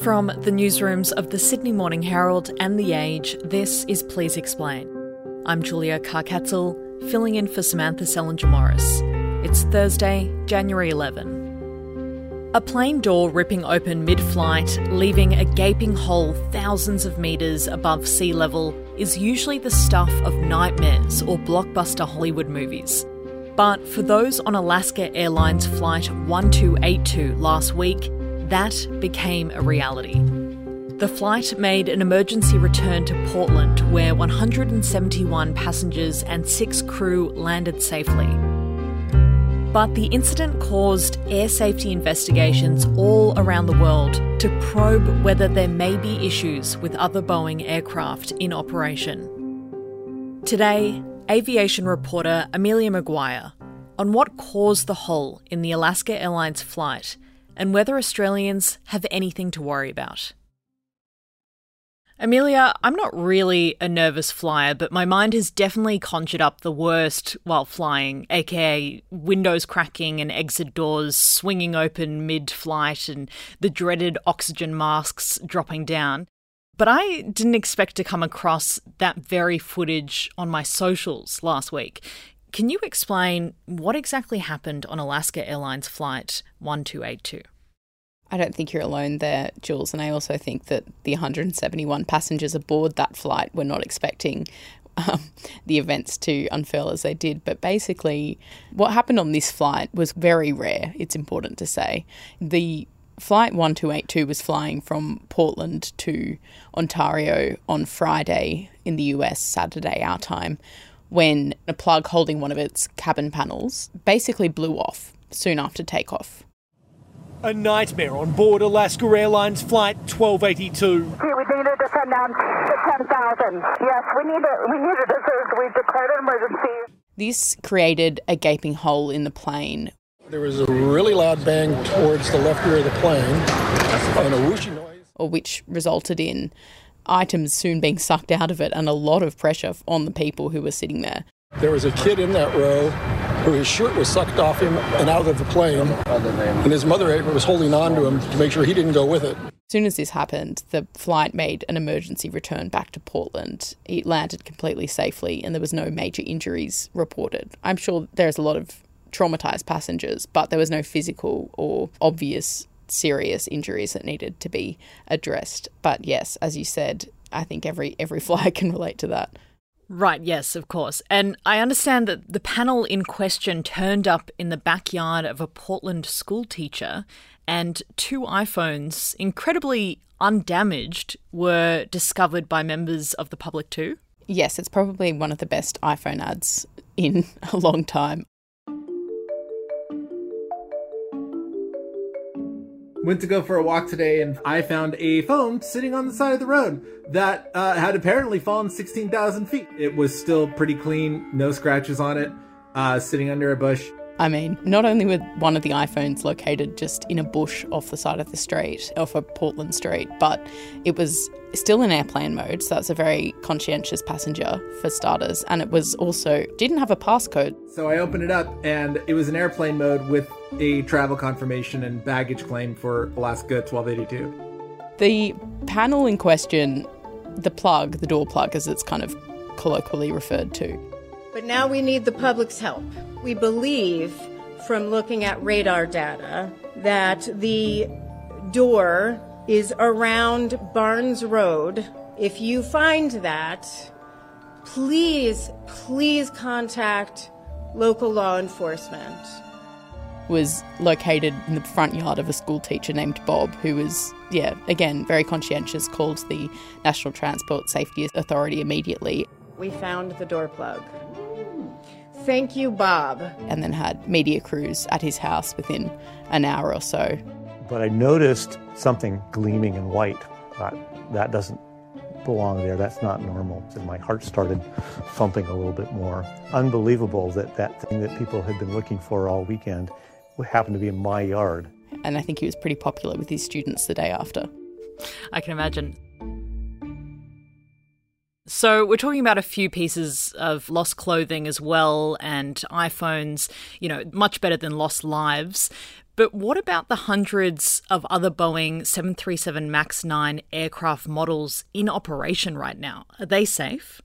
From the newsrooms of the Sydney Morning Herald and The Age, this is Please Explain. I'm Julia Carr-Catzel, filling in for Samantha Selinger Morris. It's Thursday, January 11. A plane door ripping open mid flight, leaving a gaping hole thousands of metres above sea level, is usually the stuff of nightmares or blockbuster Hollywood movies. But for those on Alaska Airlines Flight 1282 last week, that became a reality. The flight made an emergency return to Portland, where 171 passengers and six crew landed safely. But the incident caused air safety investigations all around the world to probe whether there may be issues with other Boeing aircraft in operation. Today, aviation reporter Amelia McGuire on what caused the hole in the Alaska Airlines flight and whether Australians have anything to worry about. Amelia, I'm not really a nervous flyer, but my mind has definitely conjured up the worst while flying, aka windows cracking and exit doors swinging open mid flight and the dreaded oxygen masks dropping down. But I didn't expect to come across that very footage on my socials last week. Can you explain what exactly happened on Alaska Airlines Flight 1282? I don't think you're alone there, Jules. And I also think that the 171 passengers aboard that flight were not expecting um, the events to unfurl as they did. But basically, what happened on this flight was very rare, it's important to say. The Flight 1282 was flying from Portland to Ontario on Friday in the US, Saturday, our time, when a plug holding one of its cabin panels basically blew off soon after takeoff. A nightmare on board Alaska Airlines Flight 1282. we needed to send down to 10,000. Yes, we need it. We needed it. We declared an emergency. This created a gaping hole in the plane. There was a really loud bang towards the left rear of the plane and a whooshing noise. Or which resulted in items soon being sucked out of it and a lot of pressure on the people who were sitting there. There was a kid in that row who his shirt was sucked off him and out of the plane, and his mother was holding on to him to make sure he didn't go with it. As soon as this happened, the flight made an emergency return back to Portland. It landed completely safely, and there was no major injuries reported. I'm sure there's a lot of traumatized passengers, but there was no physical or obvious serious injuries that needed to be addressed. But yes, as you said, I think every every flyer can relate to that. Right, yes, of course. And I understand that the panel in question turned up in the backyard of a Portland school teacher, and two iPhones, incredibly undamaged, were discovered by members of the public too. Yes, it's probably one of the best iPhone ads in a long time. Went to go for a walk today and I found a phone sitting on the side of the road that uh, had apparently fallen 16,000 feet. It was still pretty clean, no scratches on it, uh, sitting under a bush. I mean, not only were one of the iPhones located just in a bush off the side of the street, off a Portland street, but it was still in airplane mode, so that's a very conscientious passenger for starters. And it was also didn't have a passcode. So I opened it up and it was in airplane mode with a travel confirmation and baggage claim for Alaska 1282. The panel in question, the plug, the door plug as it's kind of colloquially referred to. But now we need the public's help. We believe from looking at radar data that the door is around Barnes Road. If you find that, please, please contact local law enforcement. Was located in the front yard of a school teacher named Bob, who was, yeah, again, very conscientious, called the National Transport Safety Authority immediately. We found the door plug. Thank you, Bob. And then had media crews at his house within an hour or so. But I noticed something gleaming in white. Thought, that doesn't belong there. That's not normal. And my heart started thumping a little bit more. Unbelievable that that thing that people had been looking for all weekend happened to be in my yard. And I think he was pretty popular with his students the day after. I can imagine. So, we're talking about a few pieces of lost clothing as well and iPhones, you know, much better than lost lives. But what about the hundreds of other Boeing 737 MAX 9 aircraft models in operation right now? Are they safe?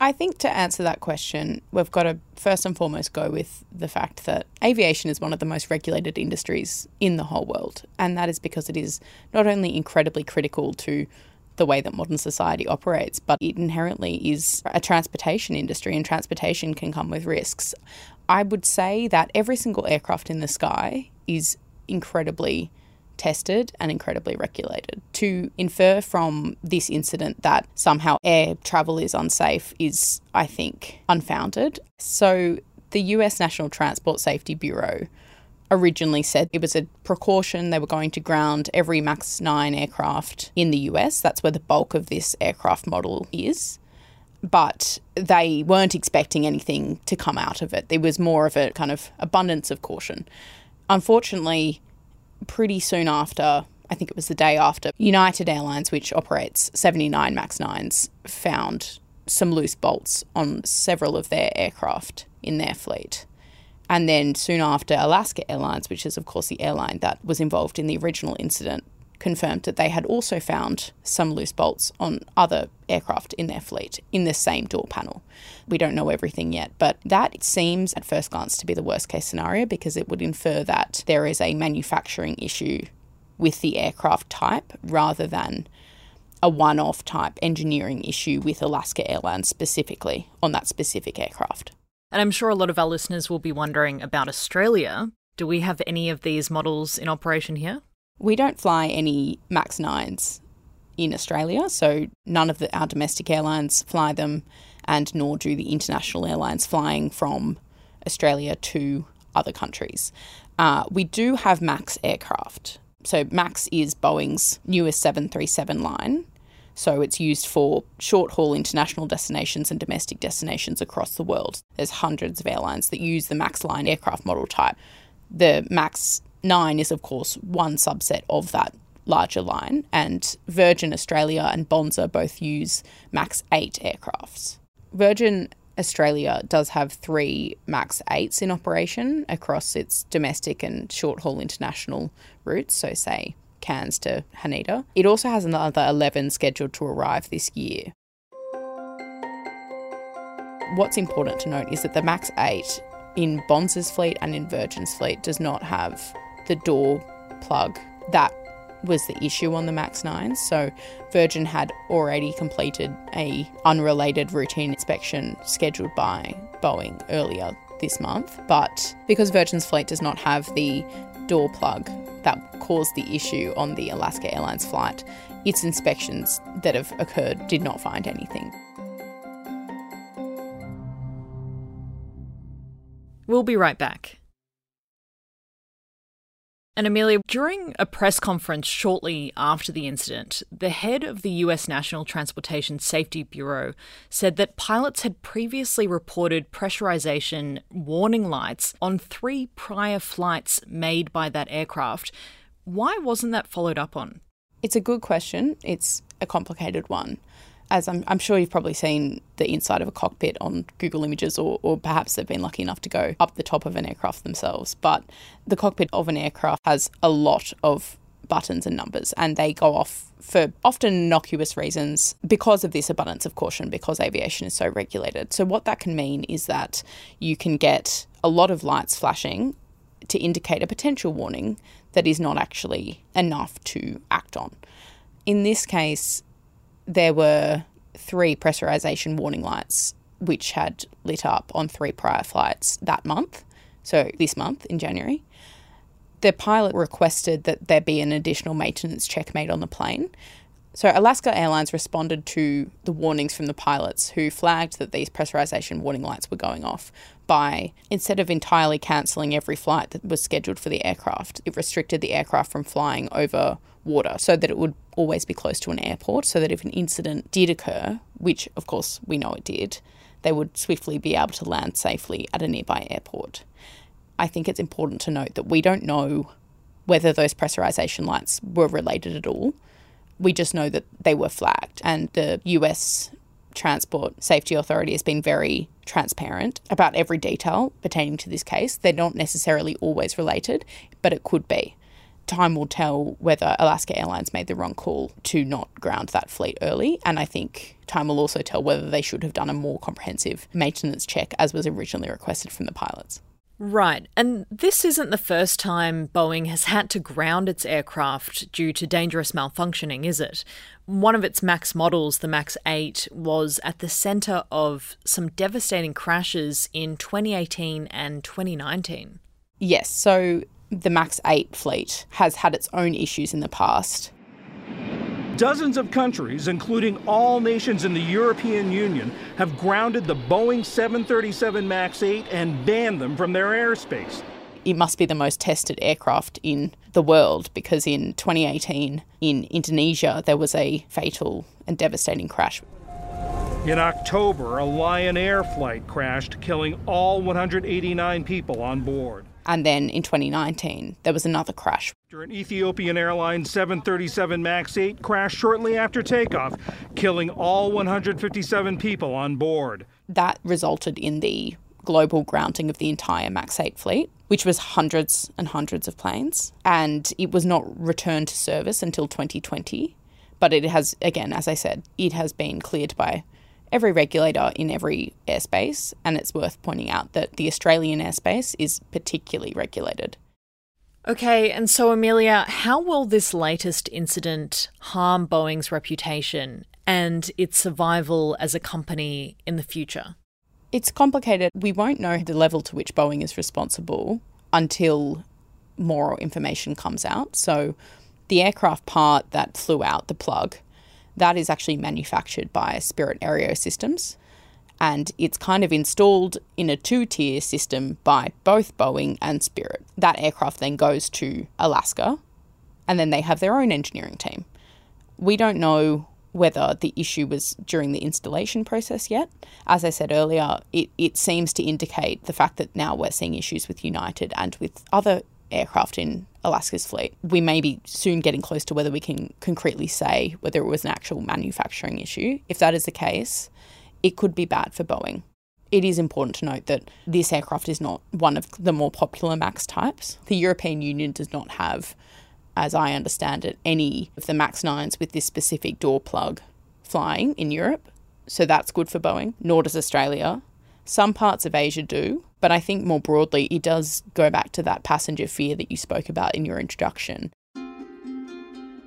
I think to answer that question, we've got to first and foremost go with the fact that aviation is one of the most regulated industries in the whole world. And that is because it is not only incredibly critical to the way that modern society operates, but it inherently is a transportation industry, and transportation can come with risks. I would say that every single aircraft in the sky is incredibly tested and incredibly regulated. To infer from this incident that somehow air travel is unsafe is, I think, unfounded. So, the US National Transport Safety Bureau originally said it was a precaution. They were going to ground every MAX 9 aircraft in the US. That's where the bulk of this aircraft model is. But they weren't expecting anything to come out of it. There was more of a kind of abundance of caution. Unfortunately, pretty soon after, I think it was the day after, United Airlines, which operates 79 MAX 9s, found some loose bolts on several of their aircraft in their fleet. And then soon after, Alaska Airlines, which is, of course, the airline that was involved in the original incident, confirmed that they had also found some loose bolts on other aircraft in their fleet in the same door panel. We don't know everything yet, but that seems at first glance to be the worst case scenario because it would infer that there is a manufacturing issue with the aircraft type rather than a one off type engineering issue with Alaska Airlines specifically on that specific aircraft. And I'm sure a lot of our listeners will be wondering about Australia. Do we have any of these models in operation here? We don't fly any MAX 9s in Australia, so none of the, our domestic airlines fly them, and nor do the international airlines flying from Australia to other countries. Uh, we do have MAX aircraft. So, MAX is Boeing's newest 737 line. So, it's used for short haul international destinations and domestic destinations across the world. There's hundreds of airlines that use the MAX line aircraft model type. The MAX 9 is, of course, one subset of that larger line, and Virgin Australia and Bonza both use MAX 8 aircrafts. Virgin Australia does have three MAX 8s in operation across its domestic and short haul international routes, so say Cairns to Haneda. It also has another 11 scheduled to arrive this year. What's important to note is that the MAX 8 in Bonza's fleet and in Virgin's fleet does not have the door plug. That was the issue on the Max 9. So Virgin had already completed a unrelated routine inspection scheduled by Boeing earlier this month, but because Virgin's fleet does not have the door plug that caused the issue on the Alaska Airlines flight, its inspections that have occurred did not find anything. We'll be right back. And Amelia, during a press conference shortly after the incident, the head of the US National Transportation Safety Bureau said that pilots had previously reported pressurization warning lights on three prior flights made by that aircraft. Why wasn't that followed up on? It's a good question. It's a complicated one as I'm, I'm, sure you've probably seen the inside of a cockpit on Google Images, or, or perhaps they've been lucky enough to go up the top of an aircraft themselves. But the cockpit of an aircraft has a lot of buttons and numbers, and they go off for often innocuous reasons because of this abundance of caution, because aviation is so regulated. So, what that can mean is that you can get a lot of lights flashing to indicate a potential warning that is not actually enough to act on. In this case, there were three pressurization warning lights which had lit up on three prior flights that month, so this month in January. The pilot requested that there be an additional maintenance check made on the plane. So, Alaska Airlines responded to the warnings from the pilots who flagged that these pressurization warning lights were going off by, instead of entirely cancelling every flight that was scheduled for the aircraft, it restricted the aircraft from flying over water so that it would always be close to an airport so that if an incident did occur, which of course we know it did, they would swiftly be able to land safely at a nearby airport. I think it's important to note that we don't know whether those pressurization lights were related at all. We just know that they were flagged, and the US Transport Safety Authority has been very transparent about every detail pertaining to this case. They're not necessarily always related, but it could be. Time will tell whether Alaska Airlines made the wrong call to not ground that fleet early, and I think time will also tell whether they should have done a more comprehensive maintenance check as was originally requested from the pilots. Right, and this isn't the first time Boeing has had to ground its aircraft due to dangerous malfunctioning, is it? One of its MAX models, the MAX 8, was at the centre of some devastating crashes in 2018 and 2019. Yes, so the MAX 8 fleet has had its own issues in the past. Dozens of countries, including all nations in the European Union, have grounded the Boeing 737 MAX 8 and banned them from their airspace. It must be the most tested aircraft in the world because in 2018 in Indonesia there was a fatal and devastating crash. In October, a Lion Air flight crashed, killing all 189 people on board. And then in 2019, there was another crash. An Ethiopian Airlines 737 MAX 8 crashed shortly after takeoff, killing all 157 people on board. That resulted in the global grounding of the entire MAX 8 fleet, which was hundreds and hundreds of planes. And it was not returned to service until 2020. But it has, again, as I said, it has been cleared by every regulator in every airspace, and it's worth pointing out that the Australian airspace is particularly regulated. Okay, and so Amelia, how will this latest incident harm Boeing's reputation and its survival as a company in the future? It's complicated. We won't know the level to which Boeing is responsible until more information comes out. So, the aircraft part that flew out the plug that is actually manufactured by Spirit Aerosystems. And it's kind of installed in a two tier system by both Boeing and Spirit. That aircraft then goes to Alaska, and then they have their own engineering team. We don't know whether the issue was during the installation process yet. As I said earlier, it, it seems to indicate the fact that now we're seeing issues with United and with other aircraft in Alaska's fleet. We may be soon getting close to whether we can concretely say whether it was an actual manufacturing issue. If that is the case, it could be bad for Boeing. It is important to note that this aircraft is not one of the more popular MAX types. The European Union does not have, as I understand it, any of the MAX 9s with this specific door plug flying in Europe. So that's good for Boeing, nor does Australia. Some parts of Asia do, but I think more broadly, it does go back to that passenger fear that you spoke about in your introduction.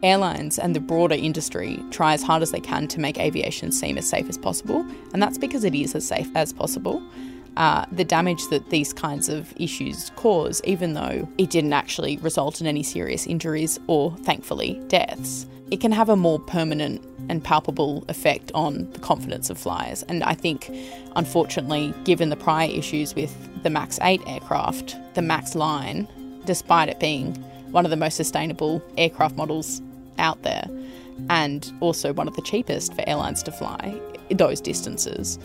Airlines and the broader industry try as hard as they can to make aviation seem as safe as possible, and that's because it is as safe as possible. Uh, the damage that these kinds of issues cause, even though it didn't actually result in any serious injuries or, thankfully, deaths, it can have a more permanent and palpable effect on the confidence of flyers. And I think, unfortunately, given the prior issues with the MAX 8 aircraft, the MAX line, despite it being one of the most sustainable aircraft models out there, and also one of the cheapest for airlines to fly those distances,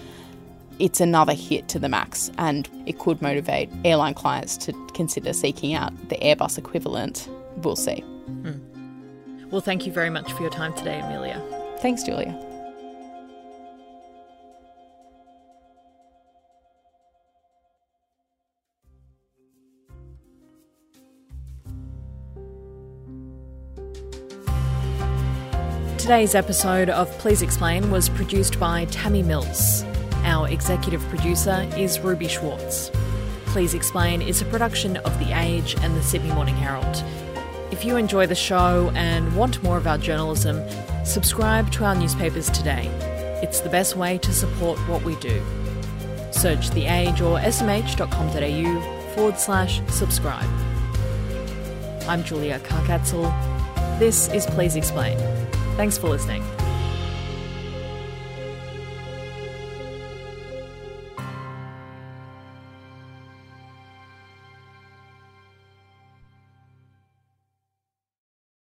it's another hit to the MAX, and it could motivate airline clients to consider seeking out the Airbus equivalent. We'll see. Mm. Well, thank you very much for your time today, Amelia. Thanks, Julia. Today's episode of Please Explain was produced by Tammy Mills. Our executive producer is Ruby Schwartz. Please Explain is a production of The Age and the Sydney Morning Herald. If you enjoy the show and want more of our journalism, subscribe to our newspapers today. It's the best way to support what we do. Search The Age or smh.com.au forward slash subscribe. I'm Julia Carr-Catzel. This is Please Explain. Thanks for listening.